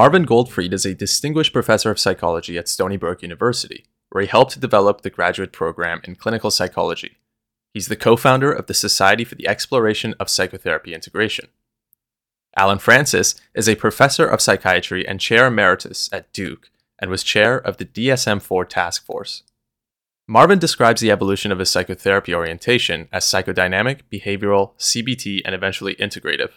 Marvin Goldfried is a distinguished professor of psychology at Stony Brook University, where he helped develop the graduate program in clinical psychology. He's the co founder of the Society for the Exploration of Psychotherapy Integration. Allen Frances is a professor of psychiatry and chair emeritus at Duke and was chair of the DSM 4 task force. Marvin describes the evolution of his psychotherapy orientation as psychodynamic, behavioral, CBT, and eventually integrative.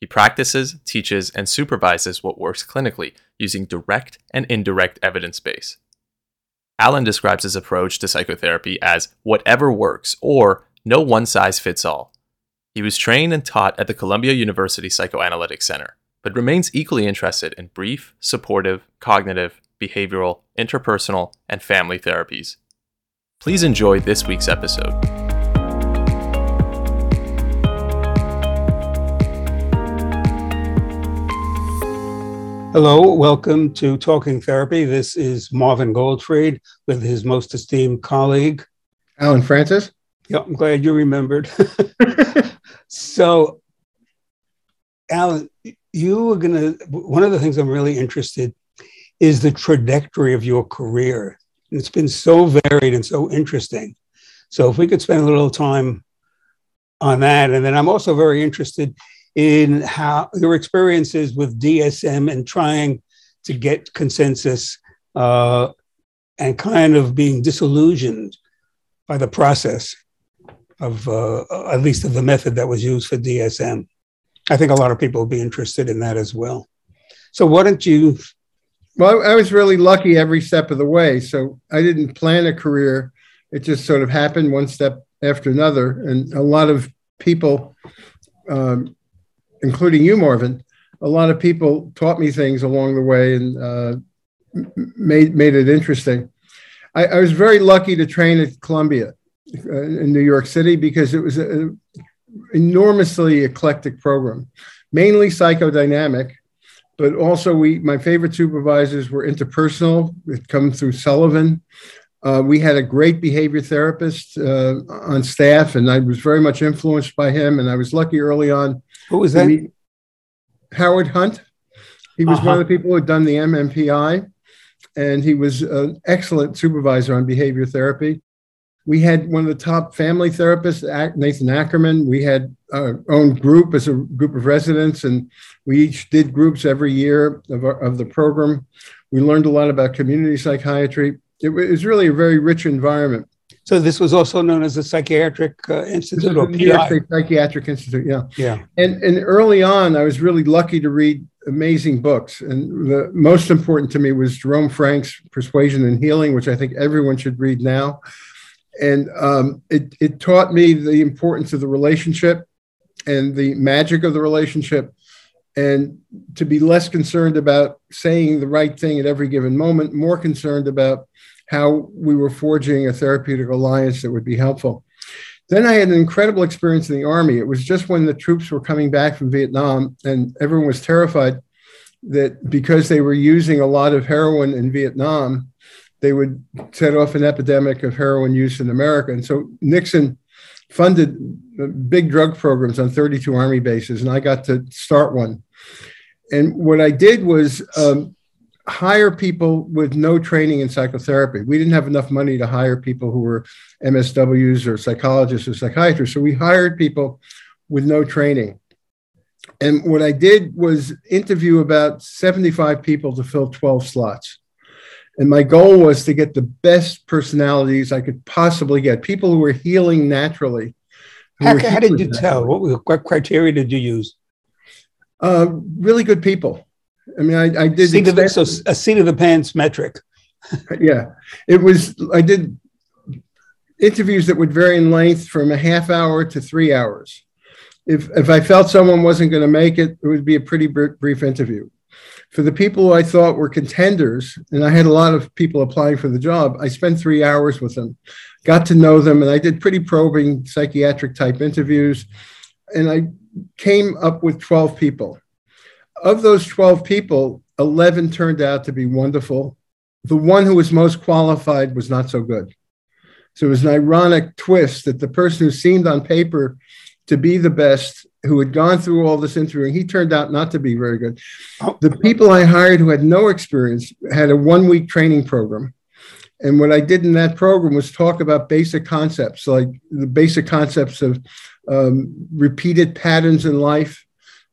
He practices, teaches, and supervises what works clinically using direct and indirect evidence base. Allen describes his approach to psychotherapy as whatever works or no one size fits all. He was trained and taught at the Columbia University Psychoanalytic Center, but remains equally interested in brief, supportive, cognitive, behavioral, interpersonal, and family therapies. Please enjoy this week's episode. Hello, welcome to Talking Therapy. This is Marvin Goldfried with his most esteemed colleague, Allen Frances. Yeah, I'm glad you remembered. so, Allen, you were going to, one of the things I'm really interested is the trajectory of your career. It's been so varied and so interesting. So if we could spend a little time on that. And then I'm also very interested in how your experiences with DSM and trying to get consensus uh, and kind of being disillusioned by the process of uh, at least of the method that was used for DSM. I think a lot of people will be interested in that as well. So why don't you well, I was really lucky every step of the way. So I didn't plan a career. It just sort of happened one step after another. And a lot of people, um, including you, Marvin, a lot of people taught me things along the way and uh, made, made it interesting. I, I, was very lucky to train at Columbia uh, in New York City because it was an enormously eclectic program, mainly psychodynamic but also we my favorite supervisors were interpersonal it come through sullivan uh, we had a great behavior therapist uh, on staff and i was very much influenced by him and i was lucky early on who was that meet howard hunt he was uh-huh. one of the people who had done the mmpi and he was an excellent supervisor on behavior therapy we had one of the top family therapists, Nathan Ackerman. We had our own group as a group of residents, and we each did groups every year of, our, of the program. We learned a lot about community psychiatry. It was really a very rich environment. So this was also known as the Psychiatric uh, Institute or PI? Psychiatric Institute, yeah. Yeah. And, and early on, I was really lucky to read amazing books. And the most important to me was Jerome Frank's Persuasion and Healing, which I think everyone should read now and um, it, it taught me the importance of the relationship and the magic of the relationship and to be less concerned about saying the right thing at every given moment more concerned about how we were forging a therapeutic alliance that would be helpful then i had an incredible experience in the army it was just when the troops were coming back from vietnam and everyone was terrified that because they were using a lot of heroin in vietnam they would set off an epidemic of heroin use in America. And so Nixon funded big drug programs on 32 Army bases, and I got to start one. And what I did was um, hire people with no training in psychotherapy. We didn't have enough money to hire people who were MSWs or psychologists or psychiatrists. So we hired people with no training. And what I did was interview about 75 people to fill 12 slots. And my goal was to get the best personalities I could possibly get, people who were healing naturally. How, how did you tell? What, what, criteria did you use? Uh, really good people. I mean, I, I did seat the, so a seat of the pants metric. yeah, it was. I did interviews that would vary in length from a half hour to three hours. If if I felt someone wasn't going to make it, it would be a pretty brief interview for the people who I thought were contenders, and I had a lot of people applying for the job, I spent three hours with them, got to know them, and I did pretty probing psychiatric type interviews. And I came up with 12 people. Of those 12 people, 11 turned out to be wonderful. The one who was most qualified was not so good. So it was an ironic twist that the person who seemed on paper to be the best who had gone through all this interviewing, he turned out not to be very good. The people I hired who had no experience had a one week training program. And what I did in that program was talk about basic concepts, like the basic concepts of um, repeated patterns in life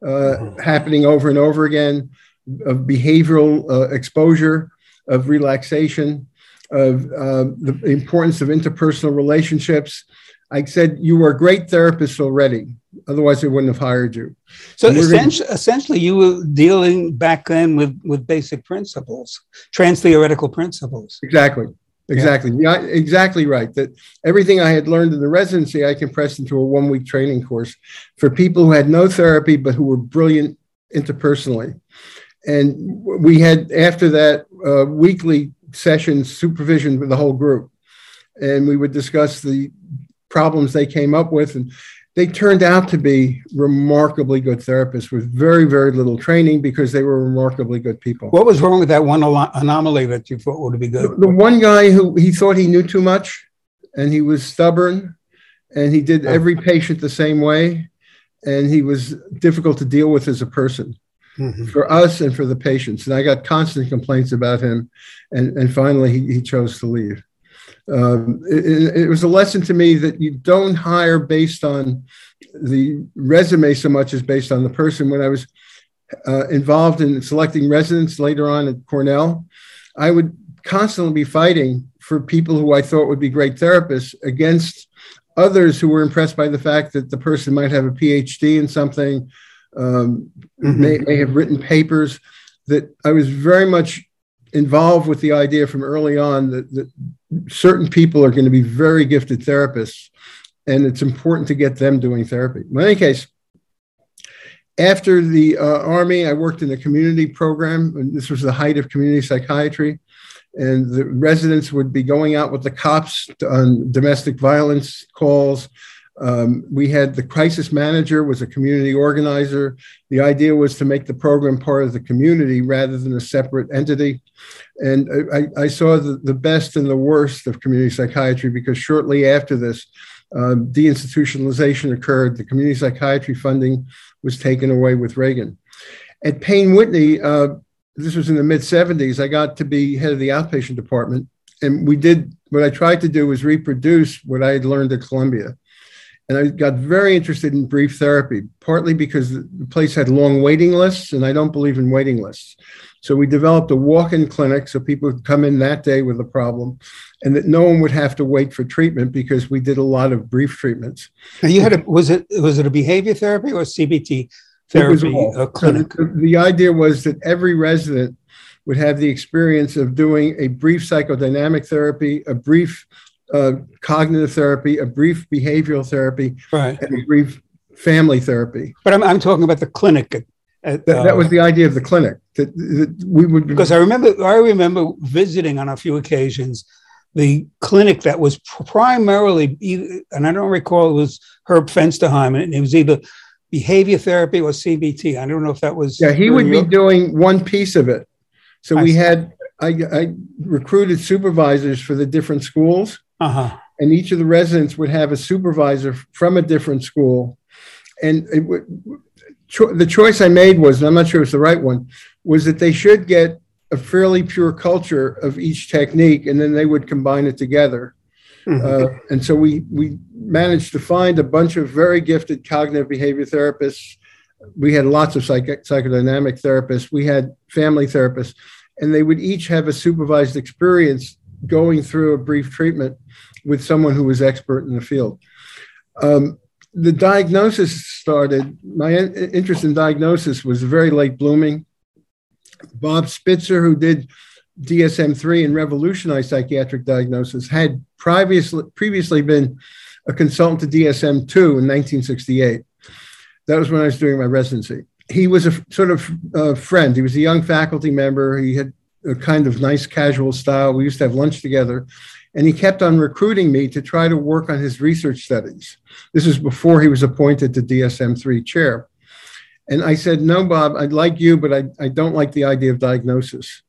uh, happening over and over again, of behavioral uh, exposure, of relaxation, of uh, the importance of interpersonal relationships. I said, You are a great therapist already. Otherwise, they wouldn't have hired you. So we're gonna- essentially, essentially, you were dealing back then with, with basic principles, trans theoretical principles. Exactly. Exactly. Yeah. exactly right. That everything I had learned in the residency, I compressed into a one week training course for people who had no therapy, but who were brilliant interpersonally. And we had, after that, uh, weekly sessions, supervision with the whole group. And we would discuss the problems they came up with. And they turned out to be remarkably good therapists with very, very little training because they were remarkably good people. What was wrong with that one ano- anomaly that you thought would be good? the one guy who he thought he knew too much and he was stubborn and he did every patient the same way and he was difficult to deal with as a person Mhm. for us and for the patients and i got constant complaints about him and, and finally he, he chose to leave um, it, it- was a lesson to me that you don't hire based on the resume so much as based on the person when i was uh, involved in selecting residents later on at cornell i would constantly be fighting for people who I thought would be great therapists against others who were impressed by the fact that the person might have a PhD in something, um, Mhm. may, may have written papers. That I was very much involved with the idea from early on that, that certain people are going to be very gifted therapists, and it's important to get them doing therapy. In any case, after the uh, Army, I worked in a community program, and this was the height of community psychiatry. And the residents would be going out with the cops on domestic violence calls. Um, we had the crisis manager was a community organizer. The idea was to make the program part of the community rather than a separate entity. And I, I saw the, the best and the worst of community psychiatry because shortly after this, um, deinstitutionalization occurred. The community psychiatry funding was taken away with Reagan. At Payne Whitney, uh, this was in the mid 70s, I got to be head of the outpatient department. And we did what I tried to do was reproduce what I had learned at Columbia. And I got very interested in brief therapy, partly because the place had long waiting lists, and I don't believe in waiting lists. So we developed a walk in clinic so people could come in that day with a problem and that no one would have to wait for treatment because we did a lot of brief treatments. Now you had a, was it was it a behavior therapy or CBT therapy uh, clinic? So the, the idea was that every resident would have the experience of doing a brief psychodynamic therapy, a brief uh, cognitive therapy, a brief behavioral therapy, Right. and a brief family therapy. But I'm, I'm talking about the clinic. At, at, That, that uh, was the idea of the clinic. That, that we would because I remember I remember visiting on a few occasions the clinic that was primarily and I don't recall it was Herb Fensterheim, and it was either behavior therapy or CBT. I don't know if that was Yeah, he would be doing one piece of it. So I we see. had I, I recruited supervisors for the different schools. Uh-huh. and each of the residents would have a supervisor from a different school. And it would, cho- the choice I made was, and I'm not sure it's the right one, was that they should get a fairly pure culture of each technique, and then they would combine it together. Mhm. Uh, and so we we managed to find a bunch of very gifted cognitive behavior therapists. We had lots of psych- psychodynamic therapists. We had family therapists, and they would each have a supervised experience going through a brief treatment with someone who was expert in the field. Um, the diagnosis started. My interest in diagnosis was very late blooming. Bob Spitzer, who did DSM 3 and revolutionized psychiatric diagnosis, had previously, previously been a consultant to DSM 2 in 1968. That was when I was doing my residency. He was a sort of uh, friend. He was a young faculty member. He had a kind of nice casual style. We used to have lunch together. And he kept on recruiting me to try to work on his research studies. This was before he was appointed to DSM 3 chair. And I said, No, Bob, I'd like you, but I, I don't like the idea of diagnosis.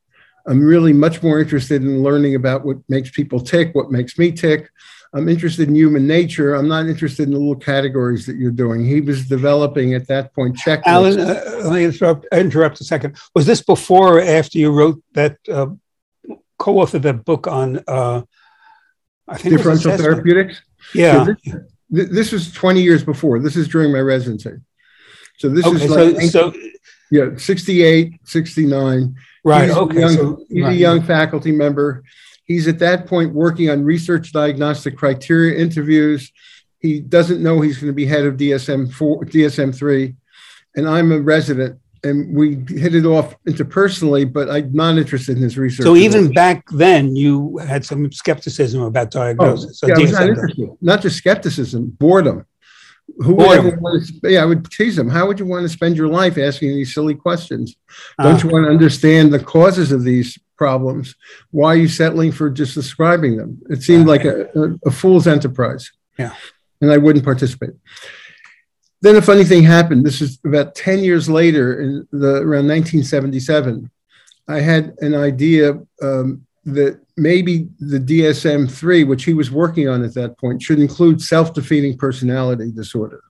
I'm really much more interested in learning about what makes people tick, what makes me tick. I'm interested in human nature. I'm not interested in the little categories that you're doing. He was developing at that point checklists. Allen, uh, let me interrupt, interrupt a second. Was this before or after you wrote that, uh, co-authored that book on, uh, I think differential therapeutics? Yeah. So this, this, was 20 years before. This is during my residency. So this okay, is like so, so, yeah, 68, 69. Right. He's okay. A young, so, he's right, a young faculty member. He's at that point working on research diagnostic criteria interviews. He doesn't know he's going to be head of DSM four, DSM three, and I'm a resident. And we hit it off interpersonally, but I'm not interested in his research. So even back then, you had some skepticism about diagnosis. Oh, yeah, I was not interested. Not just skepticism, boredom. Who would want to, yeah, I would tease them. How would you want to spend your life asking these silly questions? Don't uh, you want to understand the causes of these problems? Why are you settling for just describing them? It seemed like a, a, a fool's enterprise. Yeah. And I wouldn't participate. Then a funny thing happened. This is about 10 years later, in the, around 1977. I had an idea um, that maybe the DSM 3, which he was working on at that point, should include self defeating personality disorder.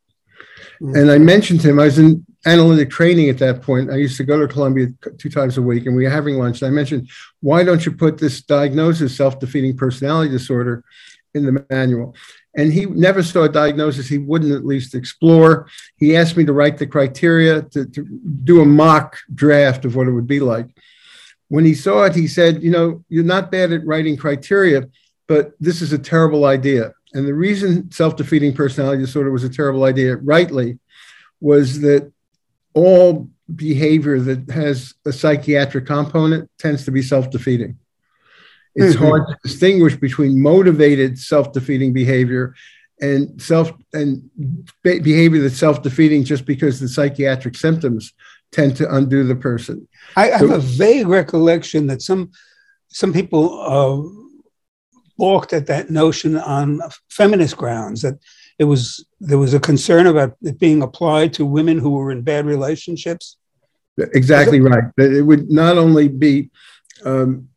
Mm-hmm. And I mentioned to him, I was in analytic training at that point. I used to go to Columbia two times a week and we were having lunch. And I mentioned, why don't you put this diagnosis, self defeating personality disorder, in the manual? And he never saw a diagnosis he wouldn't at least explore. He asked me to write the criteria, to, to do a mock draft of what it would be like when he saw it, he said, You know, you're not bad at writing criteria, but this is a terrible idea. And the reason self defeating personality disorder was a terrible idea, rightly, was that all behavior that has a psychiatric component tends to be self defeating. It's mm-hmm. hard to distinguish between motivated self defeating behavior and self and behavior that's self defeating just because the psychiatric symptoms tend to undo the person. I, I have a vague recollection that some some people uh, balked at that notion on feminist grounds that it was there was a concern about it being applied to women who were in bad relationships. Exactly right. It would not only be um,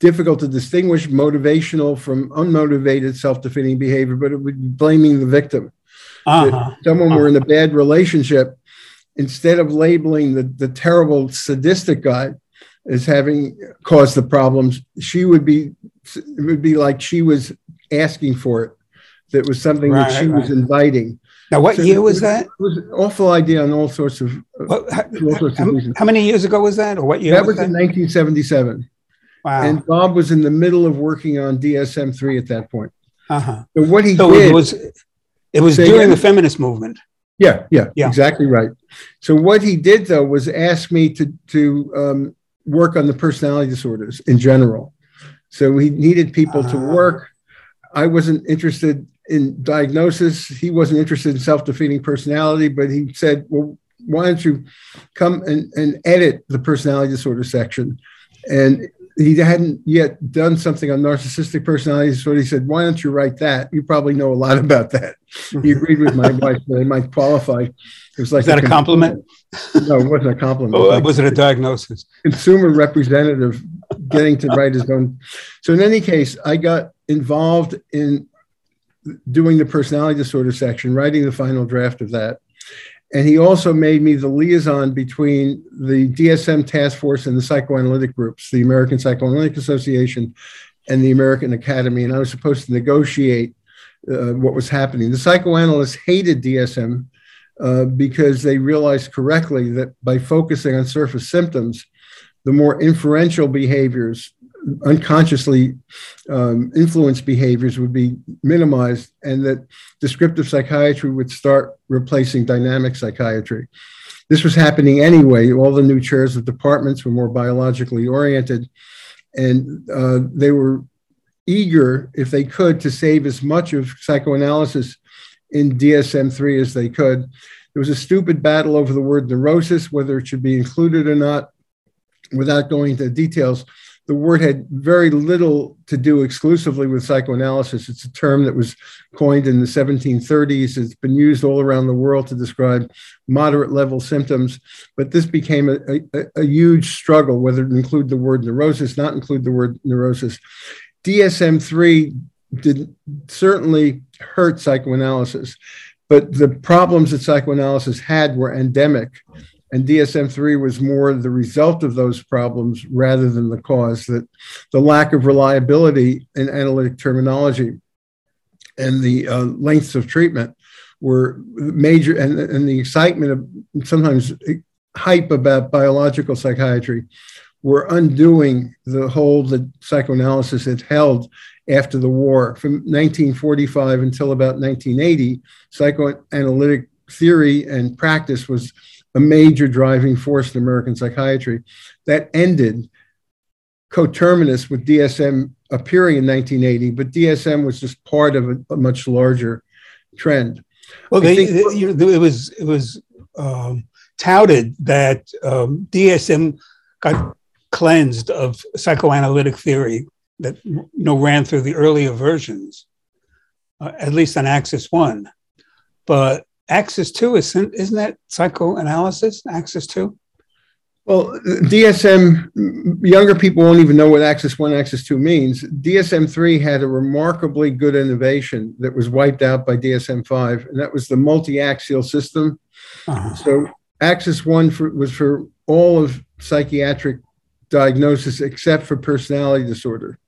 difficult to distinguish motivational from unmotivated self-defeating behavior, but it would be blaming the victim. Uh-huh. Someone uh-huh. were in a bad relationship instead of labeling the, the terrible sadistic guy as having caused the problems, she would be it would be like she was asking for it. That was something right, that she right. was inviting. Now, what so year was, that? It was an awful idea on all sorts of. Well, how, sorts how, of how, many years ago was that, or what year? That was, was that? in 1977. Wow. And Bob was in the middle of working on DSM three at that point. Uh-huh. So what he so did it was it was during the feminist movement. Yeah, yeah, yeah, exactly right. So what he did though was ask me to to um, work on the personality disorders in general. So he needed people uh, to ah. work. I wasn't interested in diagnosis. He wasn't interested in self-defeating personality, but he said, "Well, why don't you come and, and edit the personality disorder section?" And he hadn't yet done something on narcissistic personality So he said, Why don't you write that? You probably know a lot about that. he mm-hmm. agreed with my wife that I might qualify. It was like that a, a compliment? No, it wasn't a compliment. Oh, like was it a diagnosis? Consumer representative getting to write his own. So, in any case, I got involved in doing the personality disorder section, writing the final draft of that. And he also made me the liaison between the DSM task force and the psychoanalytic groups, the American Psychoanalytic Association and the American Academy. And I was supposed to negotiate uh, what was happening. The psychoanalysts hated DSM uh, because they realized correctly that by focusing on surface symptoms, the more inferential behaviors unconsciously um, influenced behaviors would be minimized and that descriptive psychiatry would start replacing dynamic psychiatry. This was happening anyway. All the new chairs of departments were more biologically oriented, and uh, they were eager, if they could, to save as much of psychoanalysis in DSM 3 as they could. There was a stupid battle over the word neurosis, whether it should be included or not. Without going into details, the word had very little to do exclusively with psychoanalysis. It's a term that was coined in the 1730s. It's been used all around the world to describe moderate level symptoms, but this became a, a, a huge struggle whether to include the word neurosis, not include the word neurosis. DSM 3 did certainly hurt psychoanalysis, but the problems that psychoanalysis had were endemic and DSM-3 was more the result of those problems rather than the cause. That the lack of reliability in analytic terminology and the uh, lengths of treatment were major, and, and the excitement of sometimes hype about biological psychiatry were undoing the hold that psychoanalysis had held after the war. From 1945 until about 1980, psychoanalytic theory and practice was a major driving force in American psychiatry. That ended coterminous with DSM appearing in 1980, but DSM was just part of a, a much larger trend. Well, they, think, they, you know, it was it was um, touted that um, DSM got cleansed of psychoanalytic theory that you know ran through the earlier versions, uh, at least on Axis One. But Axis two isn't isn't that psychoanalysis? Axis two. Well, DSM younger people won't even know what Axis one, Axis two means. DSM three had a remarkably good innovation that was wiped out by DSM five, and that was the multi-axial system. Uh-huh. So Axis one for, was for all of psychiatric diagnosis except for personality disorder.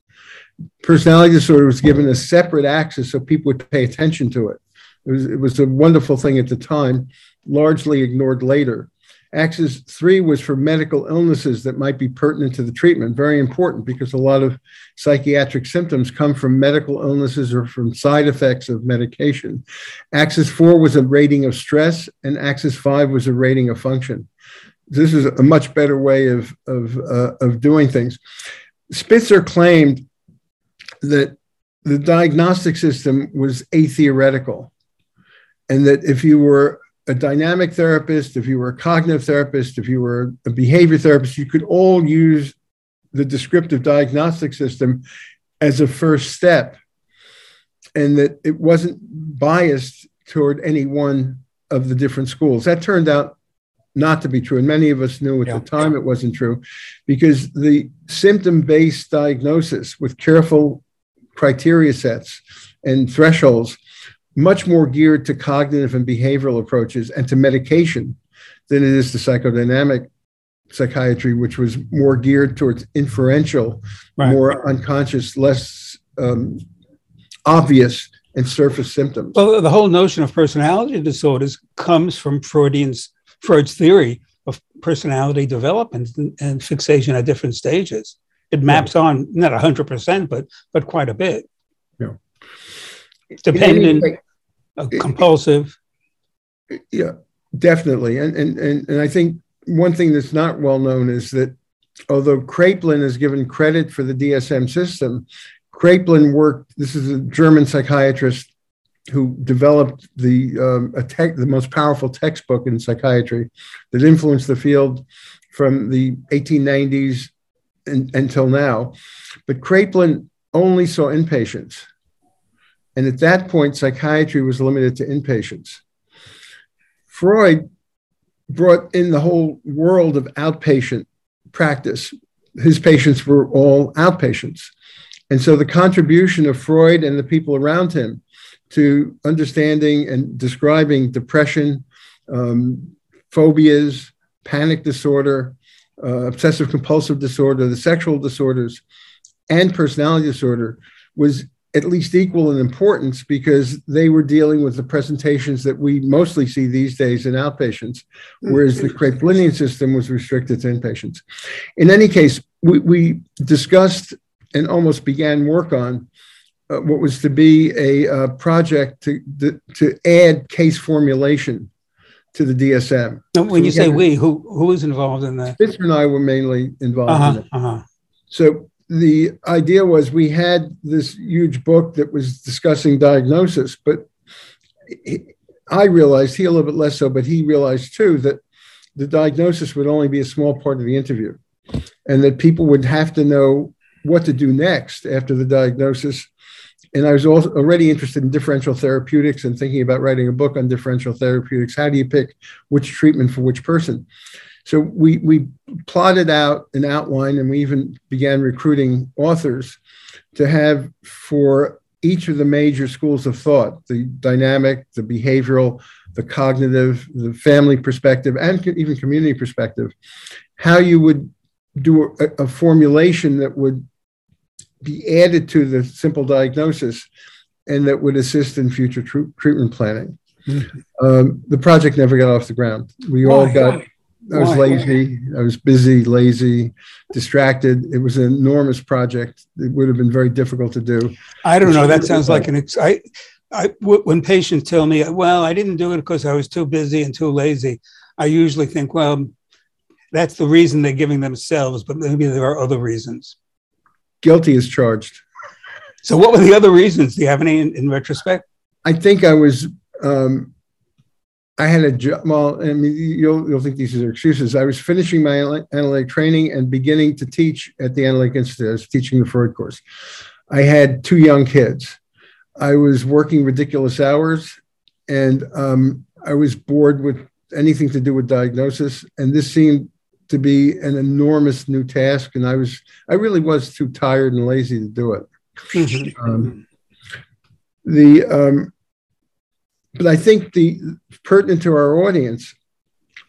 Personality disorder was given a separate axis so people would pay attention to it. It was, it was a wonderful thing at the time, largely ignored later. Axis 3 was for medical illnesses that might be pertinent to the treatment, very important because a lot of psychiatric symptoms come from medical illnesses or from side effects of medication. Axis 4 was a rating of stress, and Axis 5 was a rating of function. This is a much better way of, of, uh, of doing things. Spitzer claimed that the diagnostic system was atheoretical and that if you were a dynamic therapist, if you were a cognitive therapist, if you were a behavior therapist, you could all use the descriptive diagnostic system as a first step, and that it wasn't biased toward any one of the different schools. That turned out not to be true. And many of us knew at yeah. the time it wasn't true because the symptom based diagnosis with careful criteria sets and thresholds much more geared to cognitive and behavioral approaches and to medication than it is to psychodynamic psychiatry, which was more geared towards inferential, right. more unconscious, less um, obvious and surface symptoms. Well, the whole notion of personality disorders comes from Freudian's Freud's theory of personality development and, and fixation at different stages. It maps yeah. on not hundred percent, but but quite a bit. Yeah. Dependent, compulsive. Yeah, definitely. And, and, and, and I think one thing that's not well known is that although Kraepelin is given credit for the DSM system, Kraepelin worked, this is a German psychiatrist who developed the um, tech, the most powerful textbook in psychiatry that influenced the field from the 1890s in, until now. But Kraepelin only saw inpatients. And at that point, psychiatry was limited to inpatients. Freud brought in the whole world of outpatient practice. His patients were all outpatients. And so the contribution of Freud and the people around him to understanding and describing depression, um, phobias, panic disorder, uh, obsessive compulsive disorder, the sexual disorders, and personality disorder was at least equal in importance because they were dealing with the presentations that we mostly see these days in outpatients, whereas the Kraepelinian system was restricted to inpatients. In any case, we, we discussed and almost began work on uh, what was to be a uh, project to, to, to add case formulation to the DSM. When so you say we, who who was involved in that? Spitzer and I were mainly involved uh-huh, in it. Uh-huh. So the idea was we had this huge book that was discussing diagnosis, but he, I realized he a little bit less so, but he realized too that the diagnosis would only be a small part of the interview. and that people would have to know what to do next after the diagnosis. And I was also already interested in differential therapeutics and thinking about writing a book on differential therapeutics. How do you pick which treatment for which person? So we, we plotted out an outline and we even began recruiting authors to have for each of the major schools of thought the dynamic, the behavioral, the cognitive, the family perspective, and even community perspective how you would do a, a formulation that would be added to the simple diagnosis and that would assist in future tr- treatment planning. Mm-hmm. Um, the project never got off the ground. We Why? all got. I was Why? lazy. I was busy, lazy, distracted. It was an enormous project. It would have been very difficult to do. I don't know. That sounds like an. Ex- I, I, w- when patients tell me, "Well, I didn't do it because I was too busy and too lazy," I usually think, "Well, that's the reason they're giving themselves, but maybe there are other reasons." Guilty is charged. So, what were the other reasons? Do you have any in, in retrospect? I think I was. Um, I had a job. Well, I mean, you'll you'll think these are excuses. I was finishing my analytic training and beginning to teach at the Analytic Institute. I was teaching the Freud course. I had two young kids. I was working ridiculous hours, and um, I was bored with anything to do with diagnosis. And this seemed to be an enormous new task, and I was I really was too tired and lazy to do it. Mm-hmm. Um, the um, but I think the pertinent to our audience,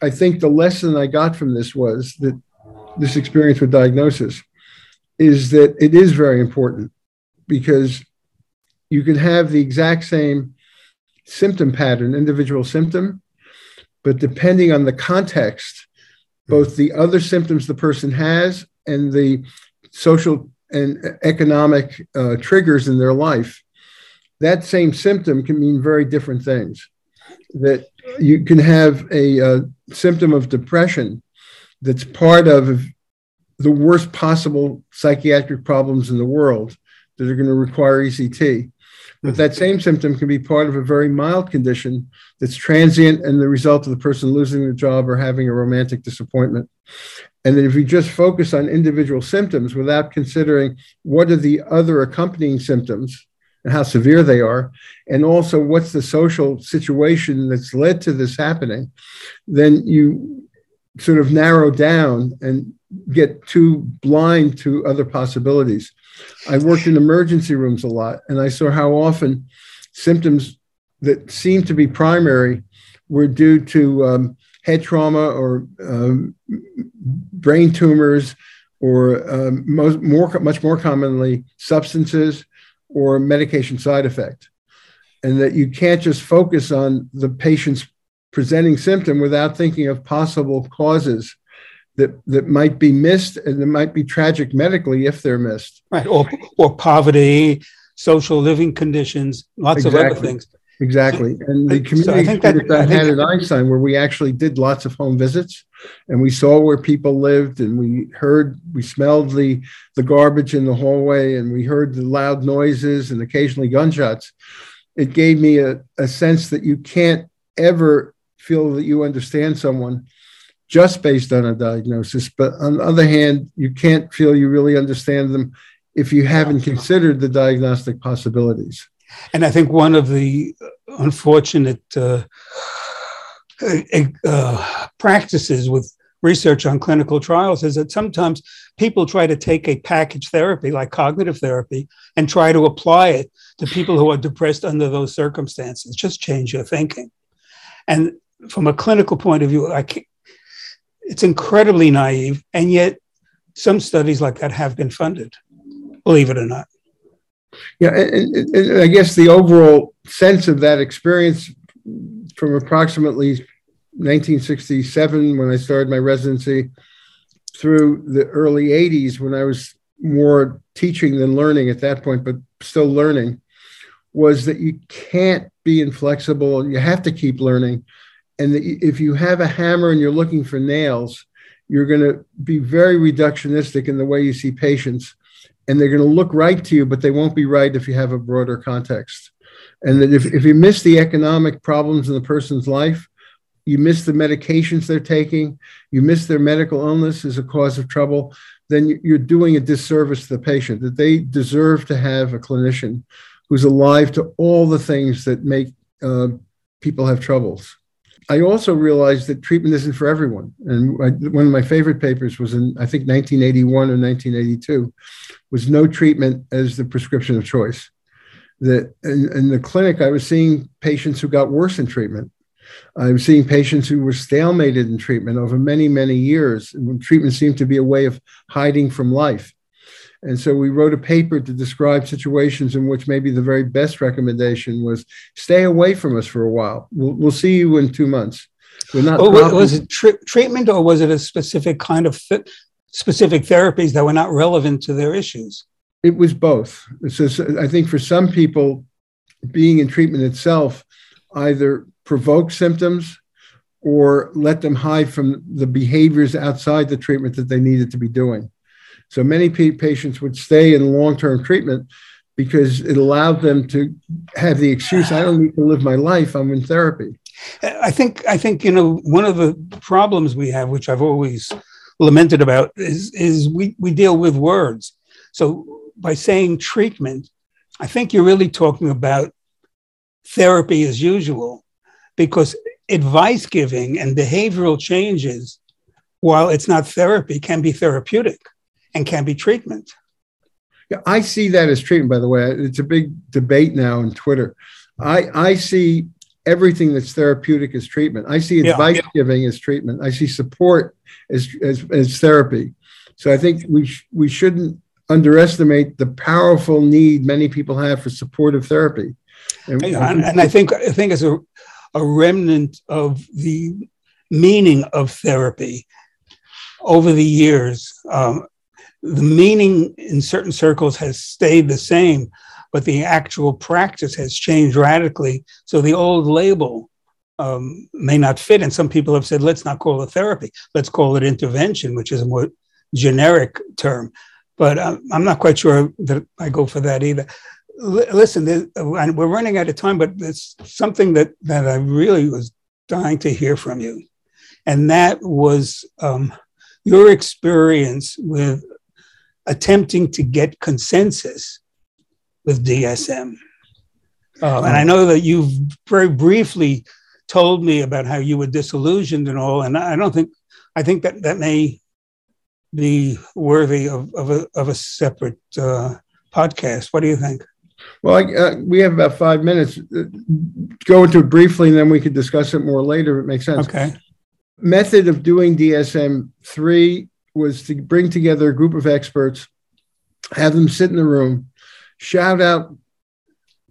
I think the lesson I got from this was that this experience with diagnosis is that it is very important because you can have the exact same symptom pattern, individual symptom, but depending on the context both the other symptoms the person has and the social and economic uh, triggers in their life, that same symptom can mean very different things. That you can have a, uh, symptom of depression that's part of the worst possible psychiatric problems in the world that are going to require ECT. But that same symptom can be part of a very mild condition that's transient and the result of the person losing their job or having a romantic disappointment. And that if you just focus on individual symptoms without considering what are the other accompanying symptoms and how severe they are, and also what's the social situation that's led to this happening, then you sort of narrow down and get too blind to other possibilities. I worked in emergency rooms a lot, and I saw how often symptoms that seemed to be primary were due to um, head trauma or um, brain tumors, or um, most, more, much more commonly, substances or medication side effect. And that you can't just focus on the patient's presenting symptom without thinking of possible causes that that might be missed and that might be tragic medically if they're missed. Right, or or poverty, social living conditions, lots exactly. of other things. Exactly, and the community so that, that I had at Einstein, where we actually did lots of home visits, and we saw where people lived, and we heard, we smelled the the garbage in the hallway, and we heard the loud noises and occasionally gunshots. It gave me a, a sense that you can't ever feel that you understand someone just based on a diagnosis. But on the other hand, you can't feel you really understand them if you haven't considered the diagnostic possibilities. And I think one of the unfortunate uh, uh, practices with research on clinical trials is that sometimes people try to take a package therapy like cognitive therapy and try to apply it to people who are depressed under those circumstances. Just change your thinking. And from a clinical point of view, I can't, it's incredibly naive, and yet some studies like that have been funded, believe it or not. Yeah, and, and I guess the overall sense of that experience from approximately 1967 when I started my residency through the early 80s when I was more teaching than learning at that point, but still learning, was that you can't be inflexible. and You have to keep learning and if you have a hammer and you're looking for nails, you're going to be very reductionistic in the way you see patients. And they're going to look right to you, but they won't be right if you have a broader context. And that if, if you miss the economic problems in the person's life you miss the medications they're taking, you miss their medical illness as a cause of trouble, then you're doing a disservice to the patient, that they deserve to have a clinician who's alive to all the things that make uh, people have troubles. I also realized that treatment isn't for everyone. And I, one of my favorite papers was in, I think, 1981 or 1982, was no treatment as the prescription of choice. That in, in the clinic, I was seeing patients who got worse in treatment. I was seeing patients who were stalemated in treatment over many, many years. Treatment seemed to be a way of hiding from life. And so we wrote a paper to describe situations in which maybe the very best recommendation was stay away from us for a while. We'll, we'll see you in two months. We're not. Oh, was it tri- treatment or was it a specific kind of th- specific therapies that were not relevant to their issues? It was both. So, I think for some people, being in treatment itself either provoked symptoms or let them hide from the behaviors outside the treatment that they needed to be doing. So many patients would stay in long term treatment because it allowed them to have the excuse I don't need to live my life, I'm in therapy. I think I think you know one of the problems we have, which I've always lamented about, is is we we deal with words. So by saying treatment, I think you're really talking about therapy as usual, because advice giving and behavioral changes, while it's not therapy, can be therapeutic and can be treatment. Yeah, I see that as treatment, by the way. It's a big debate now on Twitter. I, I see everything that's therapeutic as treatment. I see advice yeah. giving as treatment. I see support as, as, as therapy. So I think we, sh- we shouldn't underestimate the powerful need many people have for supportive therapy. And, and, and I think I think as a, a remnant of the meaning of therapy over the years, um, the meaning in certain circles has stayed the same, but the actual practice has changed radically. So the old label um, may not fit. And some people have said, let's not call it therapy, let's call it intervention, which is a more generic term. But um, I'm not quite sure that I go for that either. L- listen, we're running out of time, but it's something that, that I really was dying to hear from you. And that was um, your experience with attempting to get consensus with DSM. Uh, and I know that you've very briefly told me about how you were disillusioned and all, and I don't think I think that that may be worthy of, of, a, of a separate uh, podcast. What do you think? Well, I, uh, we have about five minutes. Uh, go into it briefly, and then we could discuss it more later. If it makes sense. Okay. Method of doing DSM three was to bring together a group of experts, have them sit in the room, shout out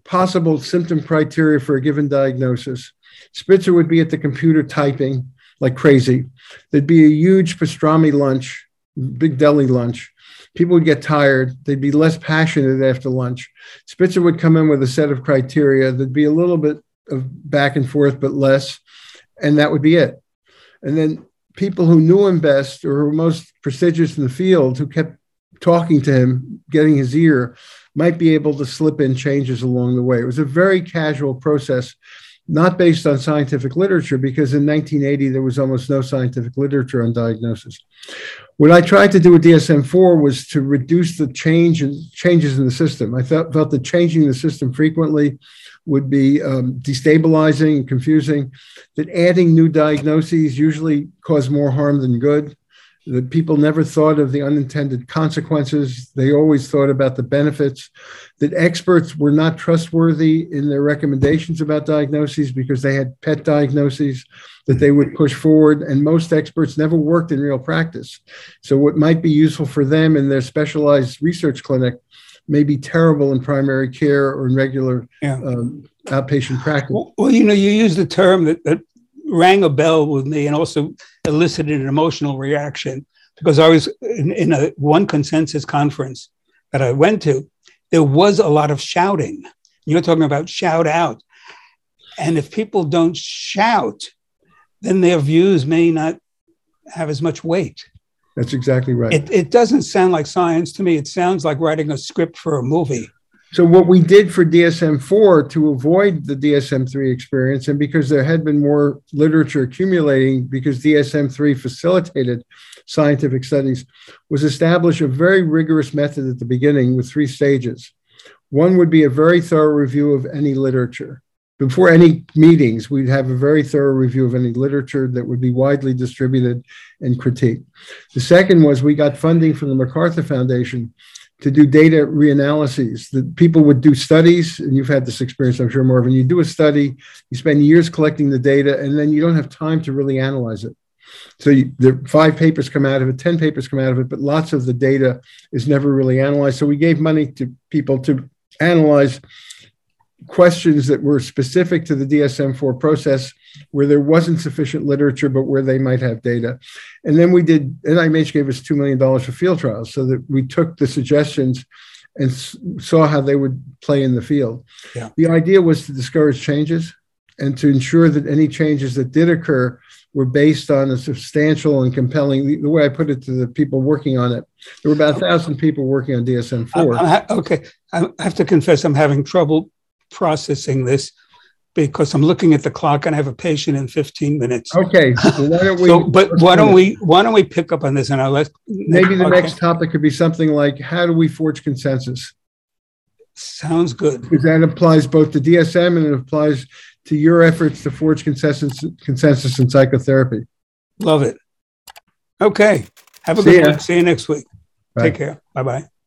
possible symptom criteria for a given diagnosis. Spitzer would be at the computer typing like crazy. There'd be a huge pastrami lunch, big deli lunch. People would get tired. They'd be less passionate after lunch. Spitzer would come in with a set of criteria. There'd be a little bit of back and forth, but less. And that would be it. And then people who knew him best or were most prestigious in the field who kept talking to him, getting his ear, might be able to slip in changes along the way. It was a very casual process, not based on scientific literature, because in 1980 there was almost no scientific literature on diagnosis. What I tried to do with DSM 4 was to reduce the change and changes in the system. I felt, felt that changing the system frequently would be um, destabilizing and confusing, that adding new diagnoses usually cause more harm than good, that people never thought of the unintended consequences. They always thought about the benefits, that experts were not trustworthy in their recommendations about diagnoses because they had pet diagnoses that they would push forward. And most experts never worked in real practice. So, what might be useful for them in their specialized research clinic may be terrible in primary care or in regular yeah. um, outpatient practice. Well, well, you know, you used the term that, that rang a bell with me and also elicited an emotional reaction because I was in, in a one consensus conference that I went to. There was a lot of shouting. You're talking about shout out. And if people don't shout, then their views may not have as much weight. That's exactly right. It, it doesn't sound like science to me. It sounds like writing a script for a movie. So what we did for DSM-4 to avoid the DSM-3 experience, and because there had been more literature accumulating, because DSM-3 facilitated scientific studies, was establish a very rigorous method at the beginning with three stages. One would be a very thorough review of any literature. Before any meetings, we'd have a very thorough review of any literature that would be widely distributed and critiqued. The second was we got funding from the MacArthur Foundation to do data reanalyses. That people would do studies, and you've had this experience, I'm sure, Marvin. You do a study, you spend years collecting the data, and then you don't have time to really analyze it. So you, the five papers come out of it, 10 papers come out of it, but lots of the data is never really analyzed. So we gave money to people to analyze questions that were specific to the DSM 4 process where there wasn't sufficient literature, but where they might have data. And then we did, NIMH gave us $2 million for field trials so that we took the suggestions and saw how they would play in the field. Yeah. The idea was to discourage changes and to ensure that any changes that did occur were based on a substantial and compelling. The, the way I put it to the people working on it, there were about a thousand people working on DSM four. Okay, I have to confess, I'm having trouble processing this because I'm looking at the clock and I have a patient in 15 minutes. Okay, so why don't we? so, but why don't we? Why don't we pick up on this and I'll let. Maybe the okay. next topic could be something like how do we forge consensus? Sounds good. Because that applies both to DSM and it applies to your efforts to forge consensus consensus in psychotherapy. Love it. Okay. Have a See good ya. one. See you next week. Bye. Take care. Bye bye.